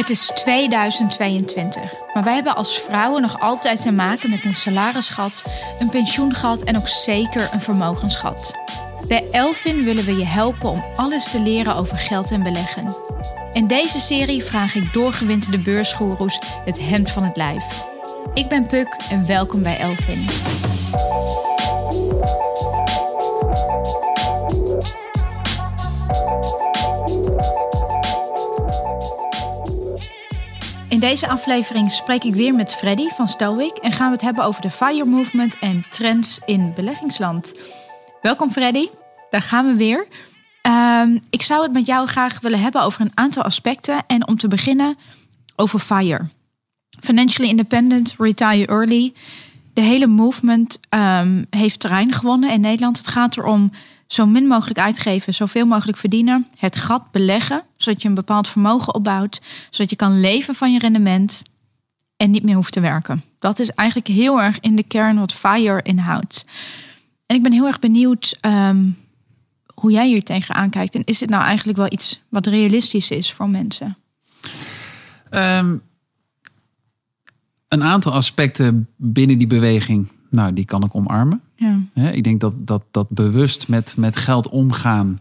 Het is 2022, maar wij hebben als vrouwen nog altijd te maken met een salarisgat, een pensioengat en ook zeker een vermogensgat. Bij Elfin willen we je helpen om alles te leren over geld en beleggen. In deze serie vraag ik doorgewinterde beursgoeroes het hemd van het lijf. Ik ben Puk en welkom bij Elfin. In deze aflevering spreek ik weer met Freddy van Stoic en gaan we het hebben over de FIRE movement en trends in beleggingsland. Welkom Freddy, daar gaan we weer. Ehm, ik zou het met jou graag willen hebben over een aantal aspecten en om te beginnen over FIRE. Financially Independent, Retire Early. De hele movement um, heeft terrein gewonnen in Nederland. Het gaat erom zo min mogelijk uitgeven, zoveel mogelijk verdienen. Het gat beleggen, zodat je een bepaald vermogen opbouwt. Zodat je kan leven van je rendement en niet meer hoeft te werken. Dat is eigenlijk heel erg in de kern wat FIRE inhoudt. En ik ben heel erg benieuwd um, hoe jij hier tegenaan kijkt. En is dit nou eigenlijk wel iets wat realistisch is voor mensen? Um, een aantal aspecten binnen die beweging, nou, die kan ik omarmen. Ja. ik denk dat, dat, dat bewust met, met geld omgaan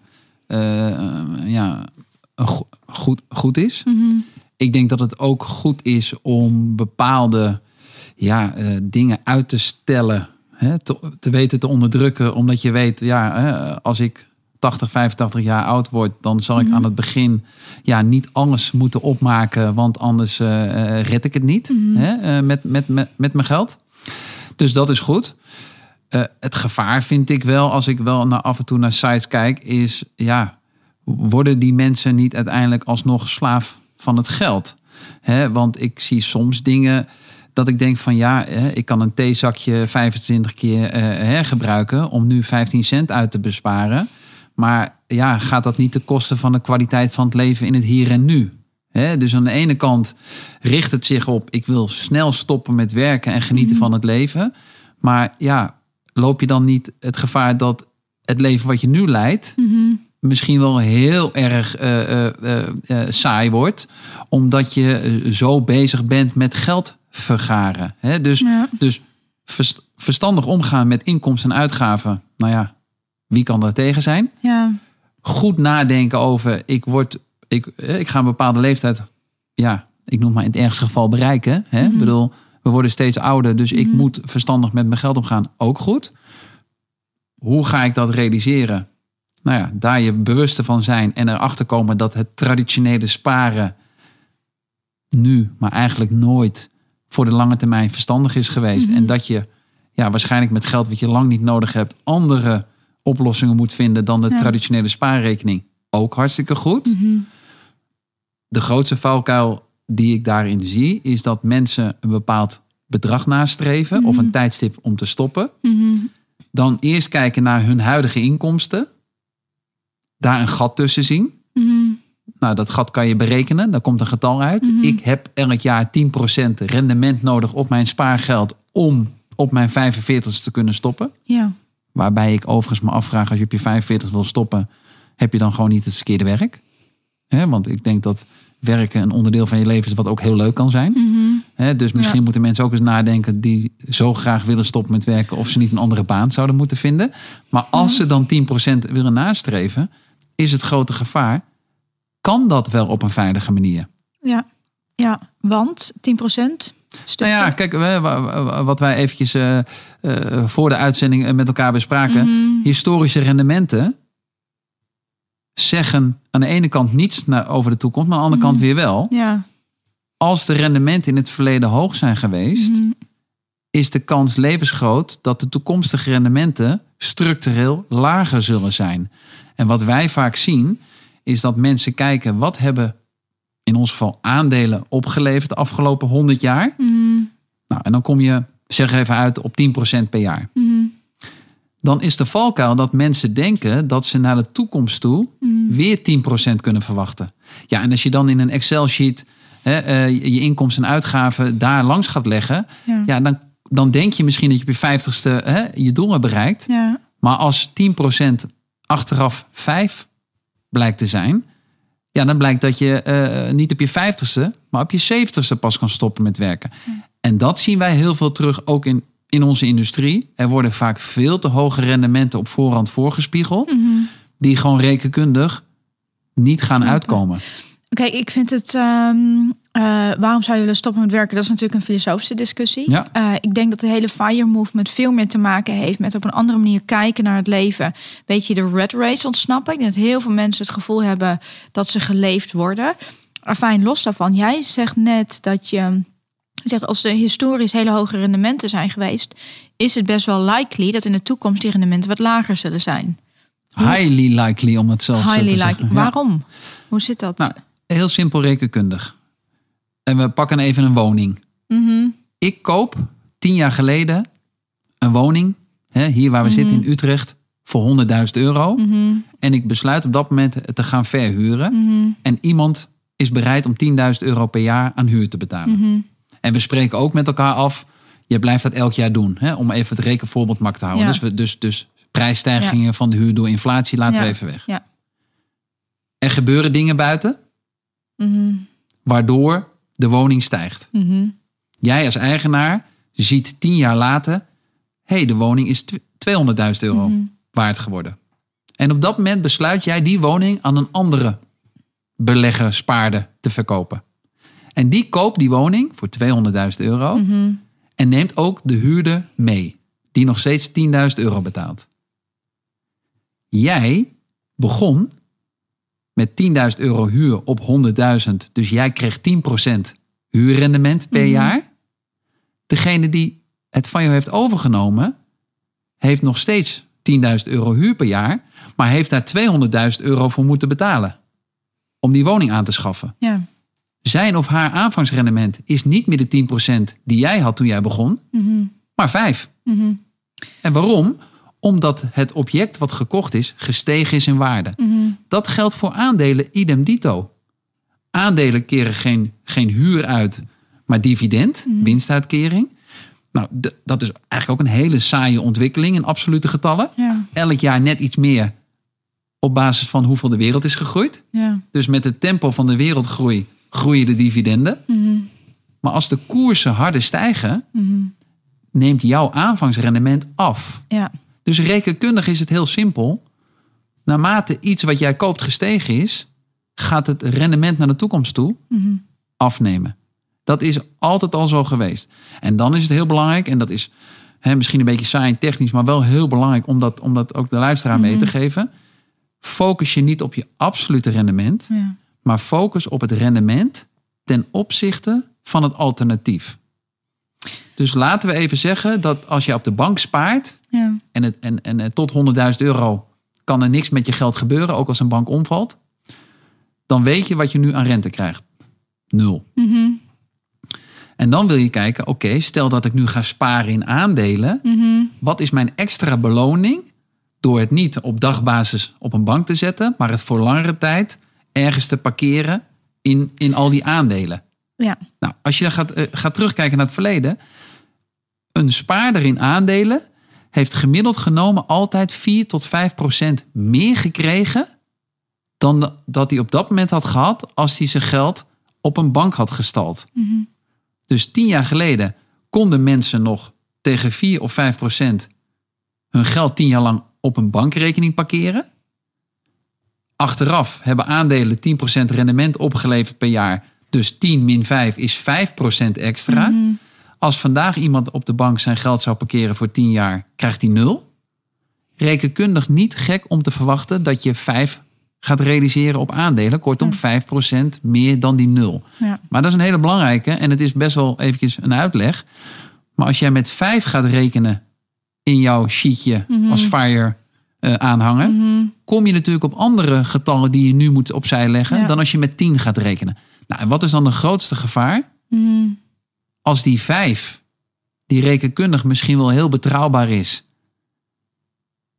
uh, ja, goed, goed is. Mm Ik denk dat het ook goed is om bepaalde ja, uh, dingen uit te stellen, hè, te, te, weten te onderdrukken, omdat je weet, ja, als ik 80, 85 jaar oud word, dan zal ik mm aan het begin ja, niet alles moeten opmaken, want anders uh, red ik het niet mm hè, met, met, met, met mijn geld. Dus dat is goed. Uh, het gevaar vind ik wel, als ik wel naar af en toe naar sites kijk, is ja, worden die mensen niet uiteindelijk alsnog slaaf van het geld? Want ik zie soms dingen dat ik denk van ja, ik kan een theezakje 25 keer uh, hergebruiken om nu 15 cent uit te besparen. Maar ja, gaat dat niet ten koste van de kwaliteit van het leven in het hier en nu? He, dus aan de ene kant richt het zich op, ik wil snel stoppen met werken en genieten mhm. van het leven. Maar ja, loop je dan niet het gevaar dat het leven wat je nu leidt, mhm. misschien wel heel erg uh, saai wordt, omdat je zo bezig bent met geld vergaren. Hè? Dus, dus verstandig omgaan met inkomsten en uitgaven. Nou ja, wie kan daar tegen zijn? Ja. Goed nadenken over, ik, word, ik, ik ga een bepaalde leeftijd, ja, ik noem maar in het ergste geval bereiken. Hè? Ik mhm. bedoel, we worden steeds ouder, dus ik mhm. moet verstandig met mijn geld omgaan. Ook goed. Hoe ga ik dat realiseren? Nou ja, daar je bewust van zijn en erachter komen dat het traditionele sparen nu, maar eigenlijk nooit voor de lange termijn verstandig is geweest. Mhm. En dat je ja, waarschijnlijk met geld wat je lang niet nodig hebt, andere oplossingen moet vinden dan de traditionele spaarrekening. Ook hartstikke goed. Mhm. De grootste valkuil die ik daarin zie, is dat mensen een bepaald bedrag nastreven of een mhm. tijdstip om te stoppen. Mhm. Dan eerst kijken naar hun huidige inkomsten. Daar een gat tussen zien. Mhm. Nou, dat gat kan je berekenen. Daar komt een getal uit. Ik heb elk jaar 10% rendement nodig op mijn spaargeld om op mijn 45 te kunnen stoppen. Ja. Waarbij ik overigens me afvraag, als je op je 45 wil stoppen, heb je dan gewoon niet het verkeerde werk? Want ik denk dat werken een onderdeel van je leven is wat ook heel leuk kan zijn. Mhm. dus misschien moeten mensen ook eens nadenken die zo graag willen stoppen met werken of ze niet een andere baan zouden moeten vinden. Maar als ze dan 10% willen nastreven, is het grote gevaar. Kan dat wel op een veilige manier? Ja, ja want 10%. Nou ja, kijk, wat wij eventjes uh, uh, voor de uitzending met elkaar bespraken. Mhm. Historische rendementen zeggen aan de ene kant niets over de toekomst, maar aan de andere kant mhm. weer wel. Ja. Als de rendementen in het verleden hoog zijn geweest, mhm. is de kans levensgroot dat de toekomstige rendementen structureel lager zullen zijn. En wat wij vaak zien, is dat mensen kijken wat hebben in ons geval aandelen opgeleverd de afgelopen 100 jaar. Mm. Nou, en dan kom je, zeg even uit, op 10% per jaar. Dan is de valkuil dat mensen denken dat ze naar de toekomst toe mm. weer 10% kunnen verwachten. Ja, en als je dan in een Excel-sheet uh, je inkomsten en uitgaven daar langs gaat leggen, ja. dan, dan denk je misschien dat je op je vijftigste hè, je doel hebt bereikt. Ja. Maar als 10% achteraf 5 blijkt te zijn, Ja, dan blijkt dat je eh, niet op je vijftigste, maar op je zeventigste pas kan stoppen met werken. En dat zien wij heel veel terug, ook in, in onze industrie. Er worden vaak veel te hoge rendementen op voorhand voorgespiegeld, Mhm. die gewoon rekenkundig niet gaan uitkomen. Kijk, ik vind het. ehm, eh, waarom zou je willen stoppen met werken? Dat is natuurlijk een filosofische discussie. Ja. Eh, ik denk dat de hele FIRE movement veel meer te maken heeft met op een andere manier kijken naar het leven. Weet je, de red race ontsnappen. Ik denk dat heel veel mensen het gevoel hebben dat ze geleefd worden. Fijn, los daarvan. Jij zegt net dat je. Je Zegt, als er historisch hele hoge rendementen zijn geweest, is het best wel likely dat in de toekomst die rendementen wat lager zullen zijn. Highly likely om het zelfs Highly te likely. zeggen. Ja. Waarom? Hoe zit dat? Nou, heel simpel rekenkundig. En we pakken even een woning. Mhm. Ik koop tien jaar geleden een woning, hè, hier waar we zitten in Utrecht, voor 100.000 euro. Mhm. En ik besluit op dat moment het te gaan verhuren. Mhm. En iemand is bereid om 10.000 euro per jaar aan huur te betalen. En we spreken ook met elkaar af, je blijft dat elk jaar doen. Hè, om even het rekenvoorbeeld mak te houden. Ja. Dus, we, dus, dus prijsstijgingen van de huur door inflatie laten Ja. we even weg. Ja. Er gebeuren dingen buiten, Mhm. waardoor de woning stijgt. Mhm. Jij als eigenaar ziet tien jaar later, hé, hey, de woning is tw- 200.000 euro Mhm. waard geworden. En op dat moment besluit jij die woning aan een andere belegger, spaarder te verkopen. En die koopt die woning voor 200.000 euro en neemt ook de huurder mee, die nog steeds 10.000 euro betaalt. Jij begon met 10.000 euro huur op 100.000, dus jij kreeg 10% huurrendement per Mhm. jaar. Degene die het van jou heeft overgenomen, heeft nog steeds 10.000 euro huur per jaar, maar heeft daar 200.000 euro voor moeten betalen om die woning aan te schaffen. Ja. Zijn of haar aanvangsrendement is niet meer de 10% die jij had toen jij begon, Mhm. maar 5. Mhm. En waarom? Omdat het object wat gekocht is gestegen is in waarde. Mhm. Dat geldt voor aandelen idem dito. Aandelen keren geen, geen huur uit, maar dividend, winstuitkering. Nou, dat is eigenlijk ook een hele saaie ontwikkeling in absolute getallen. Ja. Elk jaar net iets meer op basis van hoeveel de wereld is gegroeid. Ja. Dus met het tempo van de wereldgroei groeien de dividenden. Mhm. Maar als de koersen harder stijgen, Mhm. neemt jouw aanvangsrendement af. Ja. Dus rekenkundig is het heel simpel. Naarmate iets wat jij koopt gestegen is, gaat het rendement naar de toekomst toe Mhm. afnemen. Dat is altijd al zo geweest. En dan is het heel belangrijk, en dat is hè, misschien een beetje saai en technisch, maar wel heel belangrijk om dat, om dat ook de luisteraar mee te geven. Focus je niet op je absolute rendement, Ja. Maar focus op het rendement ten opzichte van het alternatief. Dus laten we even zeggen dat als je op de bank spaart Ja. en, het, en, en eh, tot 100.000 euro kan er niks met je geld gebeuren, ook als een bank omvalt, dan weet je wat je nu aan rente krijgt. Nul. Mhm. En dan wil je kijken, oké, stel dat ik nu ga sparen in aandelen, Mhm. wat is mijn extra beloning door het niet op dagbasis op een bank te zetten, maar het voor langere tijd ergens te parkeren in, in al die aandelen? Ja. Nou, als je dan gaat, eh, gaat terugkijken naar het verleden. Een spaarder in aandelen heeft gemiddeld genomen altijd 4 tot 5 procent meer gekregen dan dat hij op dat moment had gehad als hij zijn geld op een bank had gestald. Mhm. Dus tien jaar geleden konden mensen nog tegen 4 of 5 procent hun geld tien jaar lang op een bankrekening parkeren. Achteraf hebben aandelen 10% rendement opgeleverd per jaar. Dus 10 min 5 is 5% extra. Mhm. Als vandaag iemand op de bank zijn geld zou parkeren voor 10 jaar, krijgt hij 0. Rekenkundig niet gek om te verwachten dat je 5 gaat realiseren op aandelen. Kortom, 5% meer dan die 0. Ja. Maar dat is een hele belangrijke en het is best wel eventjes een uitleg. Maar als jij met 5 gaat rekenen in jouw sheetje als FIRE eh, aanhanger, Mhm. kom je natuurlijk op andere getallen die je nu moet opzij leggen Ja. dan als je met 10 gaat rekenen. Nou, en wat is dan de grootste gevaar? Mhm. Als die 5, die rekenkundig misschien wel heel betrouwbaar is,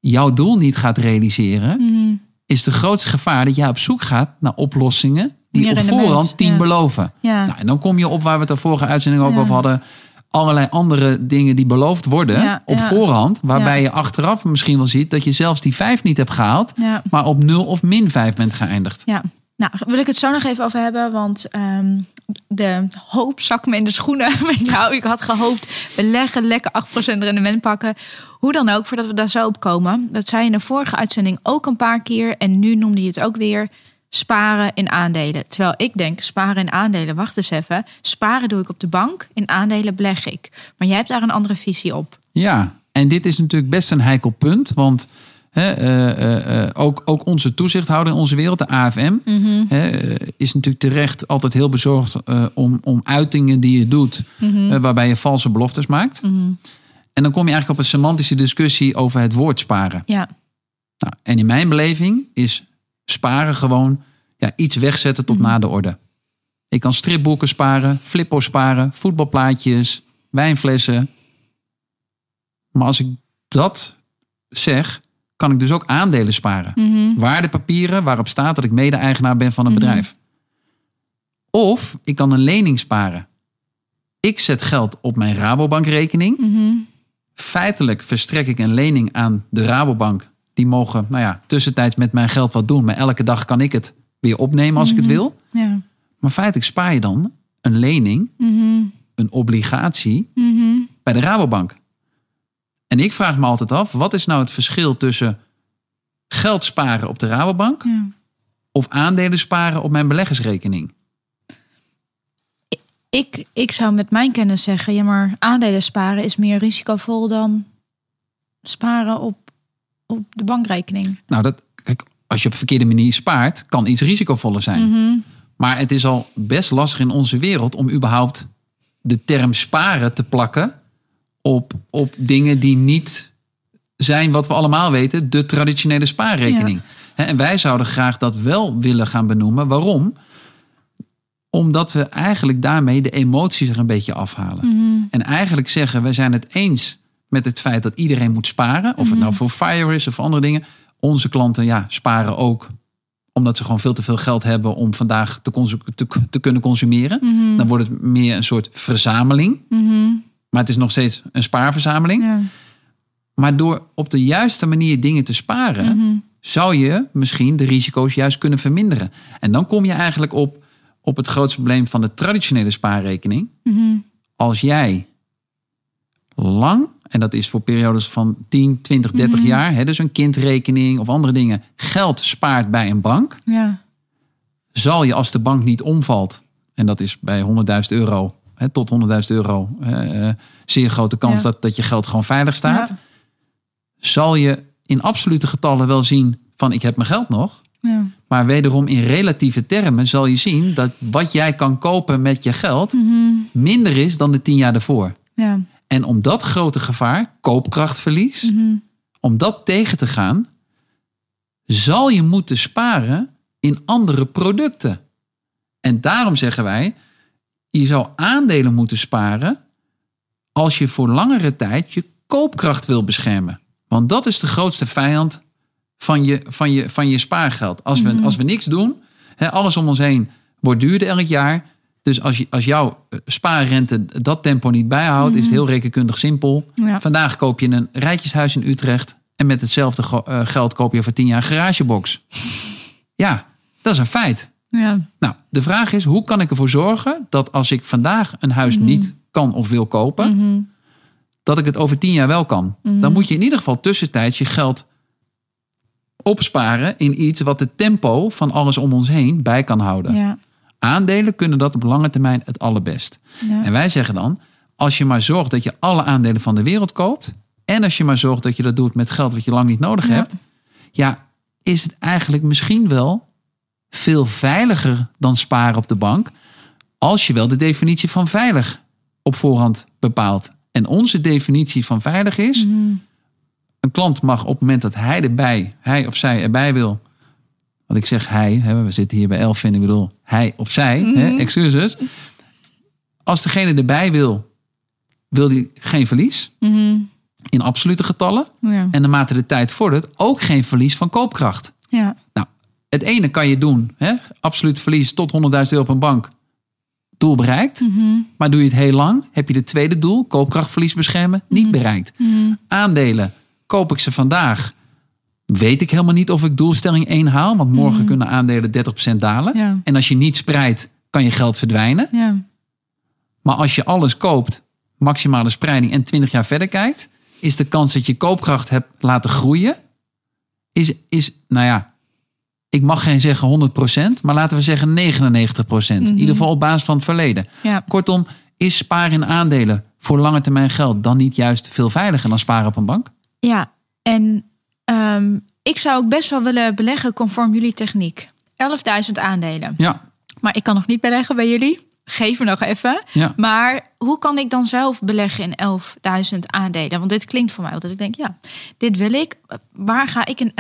jouw doel niet gaat realiseren, Mhm. is de grootste gevaar dat jij op zoek gaat naar oplossingen die Meer op voorhand 10 ja. beloven. Ja. Nou, en dan kom je op waar we het de vorige uitzending ook over hadden. Allerlei andere dingen die beloofd worden Ja, op ja. voorhand. Waarbij Ja. je achteraf misschien wel ziet dat je zelfs die 5 niet hebt gehaald. Maar op 0 of min 5 bent geëindigd. Ja. Nou, wil ik het zo nog even over hebben, want ehm, de hoop zak me in de schoenen jou. Ik had gehoopt, we leggen lekker 8% rendement pakken. Hoe dan ook, voordat we daar zo op komen. Dat zei je in de vorige uitzending ook een paar keer en nu noemde je het ook weer sparen in aandelen. Terwijl ik denk, sparen in aandelen, wacht eens even. Sparen doe ik op de bank, in aandelen beleg ik. Maar jij hebt daar een andere visie op. Ja, en dit is natuurlijk best een heikel punt, want He, uh, uh, ook, ook onze toezichthouder in onze wereld, de AFM, mm is natuurlijk terecht altijd heel bezorgd om, om uitingen die je doet, mhm. waarbij je valse beloftes maakt. Mhm. En dan kom je eigenlijk op een semantische discussie over het woord sparen. Ja. Nou, en in mijn beleving is sparen gewoon ja, iets wegzetten tot mhm. na de orde. Ik kan stripboeken sparen, flippo sparen, voetbalplaatjes, wijnflessen. Maar als ik dat zeg, kan ik dus ook aandelen sparen. Mm Waardepapieren waarop staat dat ik mede-eigenaar ben van een mhm. bedrijf. Of ik kan een lening sparen. Ik zet geld op mijn Rabobankrekening. Mm Feitelijk verstrek ik een lening aan de Rabobank. Die mogen, nou ja, tussentijds met mijn geld wat doen. Maar elke dag kan ik het weer opnemen als ik het mhm. wil. Ja. Maar feitelijk spaar je dan een lening, mhm. een obligatie bij de Rabobank. En ik vraag me altijd af, wat is nou het verschil tussen geld sparen op de Rabobank ja. of aandelen sparen op mijn beleggersrekening? Ik, ik zou met mijn kennis zeggen, ja, maar aandelen sparen is meer risicovol dan sparen op, op de bankrekening. Nou, dat, kijk, als je op verkeerde manier spaart, kan iets risicovoller zijn. Mhm. Maar het is al best lastig in onze wereld om überhaupt de term sparen te plakken op, op dingen die niet zijn wat we allemaal weten, de traditionele spaarrekening. En wij zouden graag dat wel willen gaan benoemen. Waarom? Omdat we eigenlijk daarmee de emoties er een beetje afhalen. Mhm. En eigenlijk zeggen, we zijn het eens met het feit dat iedereen moet sparen. Of het mhm. nou voor Fire is of andere dingen. Onze klanten ja, sparen ook omdat ze gewoon veel te veel geld hebben om vandaag te, te, te kunnen consumeren. Mhm. Dan wordt het meer een soort verzameling. Maar het is nog steeds een spaarverzameling. Ja. Maar door op de juiste manier dingen te sparen, mhm. zou je misschien de risico's juist kunnen verminderen. En dan kom je eigenlijk op, op het grootste probleem van de traditionele spaarrekening. Mhm. Als jij lang, en dat is voor periodes van 10, 20, 30 jaar, hè, dus een kindrekening of andere dingen, geld spaart bij een bank, ja. zal je als de bank niet omvalt, en dat is bij 100.000 euro tot 100.000 euro, uh, zeer grote kans dat, dat je geld gewoon veilig staat. Zal je in absolute getallen wel zien van ik heb mijn geld nog. Ja. Maar wederom in relatieve termen zal je zien dat wat jij kan kopen met je geld mhm. minder is dan de tien jaar ervoor. Ja. En om dat grote gevaar, koopkrachtverlies, mhm. om dat tegen te gaan, zal je moeten sparen in andere producten. En daarom zeggen wij, je zou aandelen moeten sparen als je voor langere tijd je koopkracht wil beschermen. Want dat is de grootste vijand van je, van je, van je spaargeld. Als we, mhm. als we niks doen, hè, alles om ons heen wordt duurder elk jaar. Dus als, je, als jouw eh, spaarrente dat tempo niet bijhoudt, is het mhm. heel rekenkundig simpel. Vandaag koop je een rijtjeshuis in Utrecht en met hetzelfde eh, geld koop je voor tien jaar een garagebox. Ja, dat is een feit. Ja. Nou, de vraag is, hoe kan ik ervoor zorgen dat als ik vandaag een huis mhm. niet kan of wil kopen, mhm. dat ik het over tien jaar wel kan? Dan moet je in ieder geval tussentijds je geld opsparen in iets wat het tempo van alles om ons heen bij kan houden. Ja. Aandelen kunnen dat op lange termijn het allerbest. Ja. En wij zeggen dan, als je maar zorgt dat je alle aandelen van de wereld koopt, en als je maar zorgt dat je dat doet met geld wat je lang niet nodig hebt, ja, is het eigenlijk misschien wel veel veiliger dan sparen op de bank. Als je wel de definitie van veilig op voorhand bepaalt. En onze definitie van veilig is: mhm. een klant mag op het moment dat hij erbij, hij of zij erbij wil. Wat ik zeg hij, we zitten hier bij Elfin, ik bedoel hij of zij, mm excuses. Als degene erbij wil, wil hij geen verlies. Mhm. In absolute getallen. Ja. En naarmate de tijd vordert, ook geen verlies van koopkracht. Ja. Nou, het ene kan je doen, hè? absoluut verlies tot 100.000 euro op een bank. Doel bereikt. Mhm. Maar doe je het heel lang, heb je het tweede doel, koopkrachtverlies beschermen, niet mhm. bereikt. Mhm. Aandelen, koop ik ze vandaag, weet ik helemaal niet of ik doelstelling 1 haal. Want morgen kunnen aandelen 30% dalen. Ja. En als je niet spreidt, kan je geld verdwijnen. Ja. Maar als je alles koopt, maximale spreiding en 20 jaar verder kijkt, is de kans dat je koopkracht hebt laten groeien, is, is nou ja, ik mag geen zeggen 100%, maar laten we zeggen 99%. In ieder geval op basis van het verleden. Ja. Kortom, is sparen in aandelen voor lange termijn geld dan niet juist veel veiliger dan sparen op een bank? Ja, en ehm, ik zou ook best wel willen beleggen conform jullie techniek. 11.000 aandelen. Ja, Maar ik kan nog niet beleggen bij jullie. Geef me nog even. ja. Maar hoe kan ik dan zelf beleggen in 11.000 aandelen? Want dit klinkt voor mij altijd. Ik denk, ja, dit wil ik. Waar ga ik in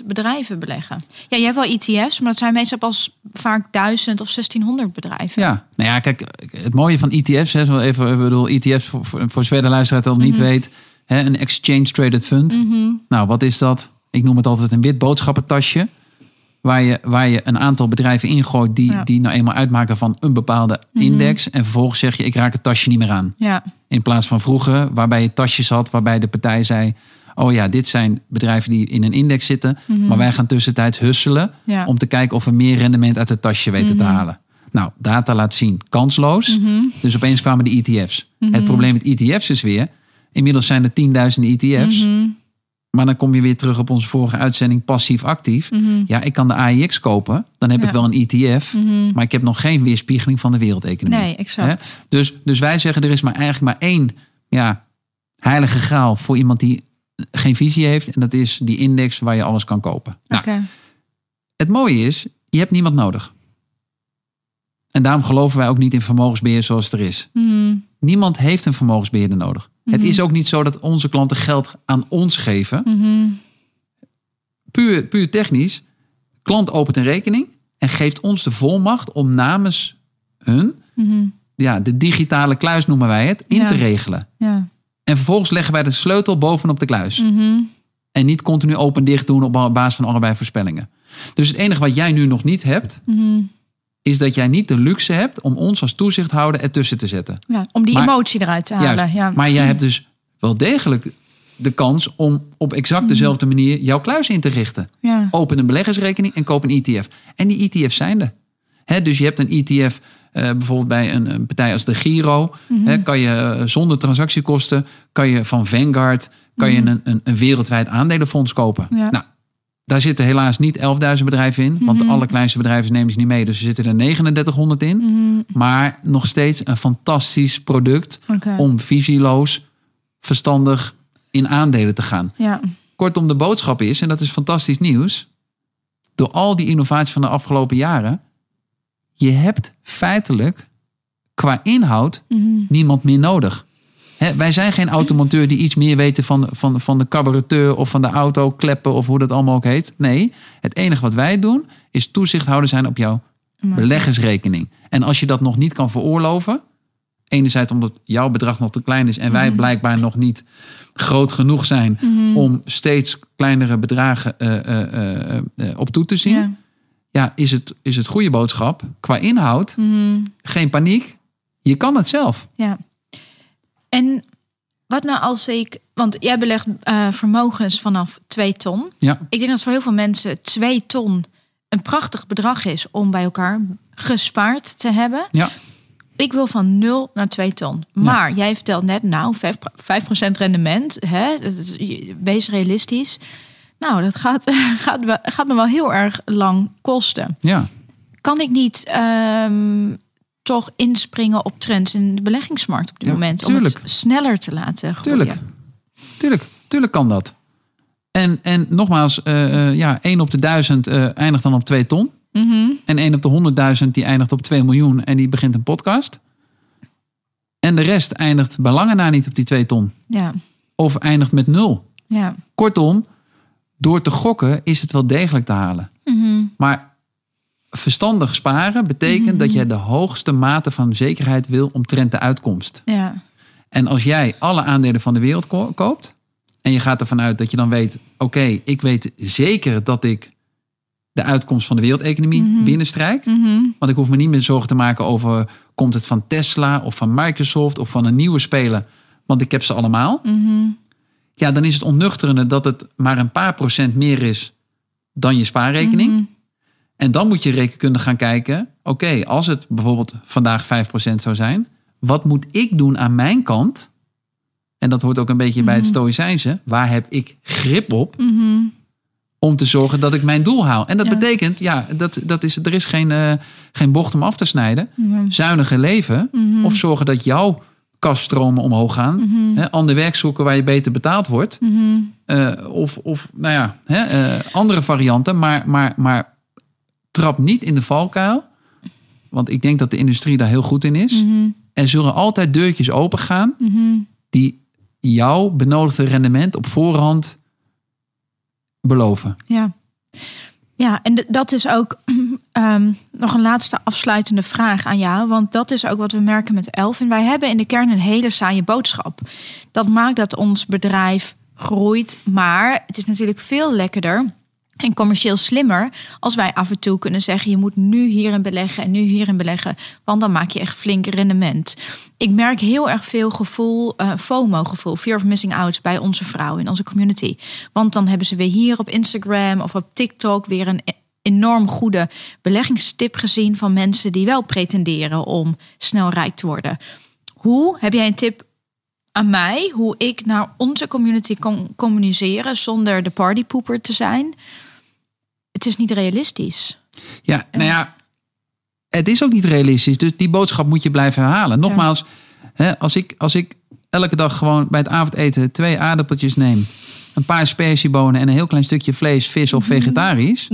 11.000 bedrijven beleggen? Ja, je hebt wel ETF's, maar dat zijn meestal pas vaak 1000 of 1600 bedrijven. Ja, nou ja, kijk, het mooie van ETF's, hè, zo even, ik bedoel, ETF's voor, voor, voor de luisteraar het al niet weet, een exchange traded fund. Nou, wat is dat? Ik noem het altijd een wit boodschappentasje, waar je, waar je een aantal bedrijven ingooit die, Ja. die nou eenmaal uitmaken van een bepaalde index. En vervolgens zeg je, ik raak het tasje niet meer aan. Ja, In plaats van vroeger, waarbij je tasjes had, waarbij de partij zei, oh ja, dit zijn bedrijven die in een index zitten, maar wij gaan tussentijds husselen Ja. om te kijken of we meer rendement uit het tasje weten te halen. Nou, data laat zien, kansloos. Dus opeens kwamen de ETF's. Het probleem met ETF's is weer, inmiddels zijn er tienduizenden ETF's. Maar dan kom je weer terug op onze vorige uitzending passief-actief. Ja, ik kan de AIX kopen, dan heb Ja. ik wel een ETF, maar ik heb nog geen weerspiegeling van de wereldeconomie. nee, exact. Hè? Dus, dus wij zeggen, er is maar eigenlijk maar één ja, heilige graal voor iemand die geen visie heeft. En dat is die index waar je alles kan kopen. Nou, het mooie is, je hebt niemand nodig. En daarom geloven wij ook niet in vermogensbeheer zoals het er is. Mhm. Niemand heeft een vermogensbeheerder nodig. Het is ook niet zo dat onze klanten geld aan ons geven. Mhm. Puur, puur technisch. Klant opent een rekening en geeft ons de volmacht om namens hun, Mhm. ja, de digitale kluis noemen wij het, in Ja. te regelen. Ja. En vervolgens leggen wij de sleutel bovenop de kluis. Mhm. En niet continu open-dicht doen op basis van allebei voorspellingen. Dus het enige wat jij nu nog niet hebt, Mhm. Is dat jij niet de luxe hebt om ons als toezichthouder ertussen te zetten. ja, om die Maar- emotie eruit te halen. Juist. Ja. Maar jij hebt dus wel degelijk de kans om op exact dezelfde manier jouw kluis in te richten. ja. Open een beleggersrekening en koop een ETF. En die ETF's zijn er. Hè, dus je hebt een ETF eh, bijvoorbeeld bij een, een partij als de Giro. Mhm. hè, kan je eh, zonder transactiekosten, kan je van Vanguard, kan je een, een, een wereldwijd aandelenfonds kopen. Mhm. Ja. Nou, daar zitten helaas niet 11.000 bedrijven in. Want de allerkleinste bedrijven nemen ze niet mee. Dus er zitten er 3900 in. Mhm. Maar nog steeds een fantastisch product om visieloos, verstandig in aandelen te gaan. Ja. Kortom, de boodschap is, en dat is fantastisch nieuws. Door al die innovaties van de afgelopen jaren. Je hebt feitelijk qua inhoud Mhm. niemand meer nodig. Wij zijn geen automonteur die iets meer weten van, van, van de carburateur of van de auto, kleppen of hoe dat allemaal ook heet. Nee, het enige wat wij doen is toezichthouder zijn op jouw beleggersrekening. En als je dat nog niet kan veroorloven, enerzijds omdat jouw bedrag nog te klein is en wij blijkbaar nog niet groot genoeg zijn om steeds kleinere bedragen eh, eh, eh, op toe te zien, ja. Ja. is, het, is het goede boodschap qua inhoud, Mhm. geen paniek. Je kan het zelf. Ja. En wat nou als ik... Want jij belegt eh, vermogens vanaf 2 ton. Ja, Ik denk dat voor heel veel mensen 2 ton een prachtig bedrag is om bij elkaar gespaard te hebben. ja. Ik wil van 0 naar 2 ton. Maar jij vertelt net, nou, 5%, 5 rendement. Hè? Dat is- Wees realistisch. Nou, dat gaat, gaat, gaat me wel heel erg lang kosten. ja. Kan ik niet ehm, toch inspringen op trends in de beleggingsmarkt op dit Ja, moment? tuurlijk. Om het sneller te laten groeien. Tuurlijk. Tuurlijk, tuurlijk kan dat. En, en nogmaals, eh, eh, ja, 1 op de 1000 eh, eindigt dan op 2 ton. Mhm. En 1 op de 100.000 die eindigt op 2 miljoen en die begint een podcast. En de rest eindigt bij lange na niet op die 2 ton. Ja, Of eindigt met nul. ja. Kortom, door te gokken is het wel degelijk te halen. Mhm. Maar verstandig sparen betekent dat je de hoogste mate van zekerheid wil omtrent de uitkomst. ja. En als jij alle aandelen van de wereld ko- koopt. en je gaat ervan uit dat je dan weet: oké, ik weet zeker dat ik de uitkomst van de wereldeconomie binnenstrijk. Mhm. Want ik hoef me niet meer zorgen te maken over: komt het van Tesla of van Microsoft of van een nieuwe speler? Want ik heb ze allemaal. Mhm. Ja, dan is het onnuchterende dat het maar een paar procent meer is dan je spaarrekening. Mhm. En dan moet je rekenkundig gaan kijken. Oké, als het bijvoorbeeld vandaag 5% zou zijn. Wat moet ik doen aan mijn kant? En dat hoort ook een beetje bij het stoïcijnse. Waar heb ik grip op? Mhm. Om te zorgen dat ik mijn doel haal. En dat Ja. betekent, ja, dat, dat is, er is geen, eh, geen bocht om af te snijden. Zuinige leven. Mhm. Of zorgen dat jouw kaststromen omhoog gaan. Mhm. Hè, ander werk zoeken waar je beter betaald wordt. Mhm. Eh, of, of, nou ja, hè, eh, andere varianten. Maar, maar, maar trap niet in de valkuil. Want ik denk dat de industrie daar heel goed in is. Mhm. Er zullen altijd deurtjes open gaan Mhm. die jouw benodigde rendement op voorhand beloven. Ja. Ja, en dat is ook ehm, nog een laatste afsluitende vraag aan jou. Want dat is ook wat we merken met Elvin. Wij hebben in de kern een hele saaie boodschap. Dat maakt dat ons bedrijf groeit. Maar het is natuurlijk veel lekkerder en commercieel slimmer als wij af en toe kunnen zeggen: je moet nu hierin beleggen en nu hierin beleggen, want dan maak je echt flink rendement. Ik merk heel erg veel gevoel, eh, FOMO-gevoel, fear of missing out bij onze vrouwen in onze community. Want dan hebben ze weer hier op Instagram of op TikTok weer een enorm goede beleggingstip gezien van mensen die wel pretenderen om snel rijk te worden. Hoe heb jij een tip aan mij hoe ik naar onze community kan communiceren zonder de partypoeper te zijn? Het is niet realistisch. Ja, nou ja, het is ook niet realistisch. Dus die boodschap moet je blijven herhalen. Nogmaals, hè, als, ik, als ik elke dag gewoon bij het avondeten twee aardappeltjes neem, een paar spersiebonen en een heel klein stukje vlees, vis of vegetarisch,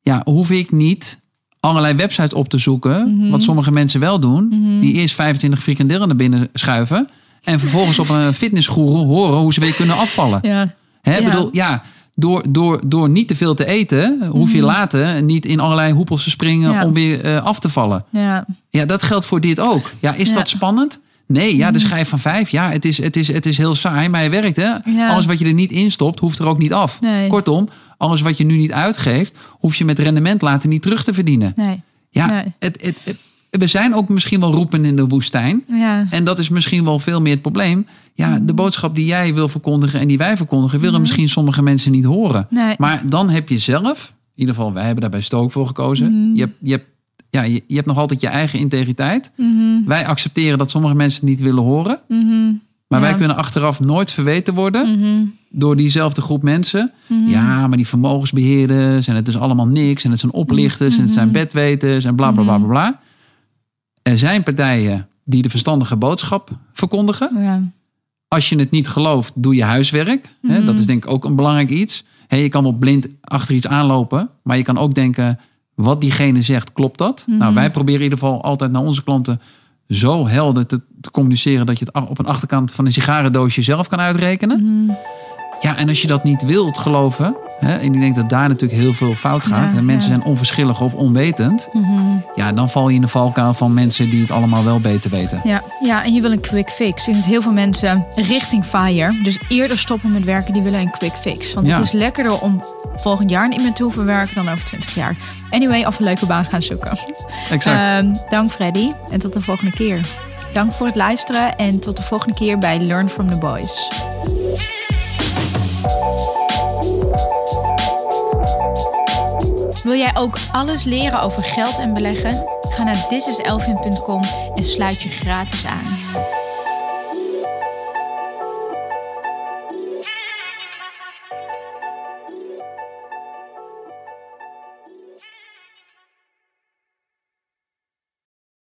ja, hoef ik niet allerlei websites op te zoeken, wat sommige mensen wel doen, die eerst 25 frikandellen naar binnen schuiven en vervolgens op een fitnessgoeroe horen hoe ze weer kunnen afvallen. Ja. Hè, Ja. bedoel, ja, door, door, door niet te veel te eten, hoef je later niet in allerlei hoepels te springen Mhm. Ja. om weer eh, af te vallen. Ja. Ja, dat geldt voor dit ook. Ja, is Ja. Mhm. dat spannend? Nee, ja, de schijf van vijf. Ja, het is, het, is, het is heel saai, maar je werkt hè. Alles wat je er niet in stopt, hoeft er ook niet af. Nee. Kortom, alles wat je nu niet uitgeeft, hoef je met rendement later niet terug te verdienen. Nee. Ja, Nee. het, het, het- we zijn ook misschien wel roepen in de woestijn. Ja. En dat is misschien wel veel meer het probleem. Ja, de boodschap die jij wil verkondigen en die wij verkondigen, willen misschien sommige mensen niet horen. Nee. Maar dan heb je zelf, in ieder geval, wij hebben daar bij Stook voor gekozen. Je, hebt, je, hebt, ja, je, je hebt nog altijd je eigen integriteit. Mhm. Wij accepteren dat sommige mensen het niet willen horen. Mhm. Maar Ja. wij kunnen achteraf nooit verweten worden Mhm. door diezelfde groep mensen. Ja, maar die vermogensbeheerders en het is allemaal niks. En het zijn oplichters en het zijn bedweters en bla bla bla bla bla. Er zijn partijen die de verstandige boodschap verkondigen. Ja. Als je het niet gelooft, doe je huiswerk. Dat is denk ik ook een belangrijk iets. Hè, je kan wel blind achter iets aanlopen. Maar je kan ook denken, wat diegene zegt, klopt dat? Nou, wij proberen in ieder geval altijd naar onze klanten zo helder te, te communiceren... dat je het op een achterkant van een sigarendoosje zelf kan uitrekenen. Ja, en als je dat niet wilt geloven... Hè, en ik denk dat daar natuurlijk heel veel fout gaat... Ja, en mensen ja. zijn onverschillig of onwetend... ja, dan val je in de valkuil van mensen die het allemaal wel beter weten. Ja, ja, en je wil een quick fix. Ik dat heel veel mensen richting FIRE, dus eerder stoppen met werken, die willen een quick fix. Want Ja. het is lekkerder om volgend jaar niet meer te hoeven werken dan over 20 jaar. Anyway, of een leuke baan gaan zoeken. Exact. Ehm, dank Freddy en tot de volgende keer. Dank voor het luisteren en tot de volgende keer bij Learn from the Boys. Wil jij ook alles leren over geld en beleggen? Ga naar thisiselfin.com en sluit je gratis aan.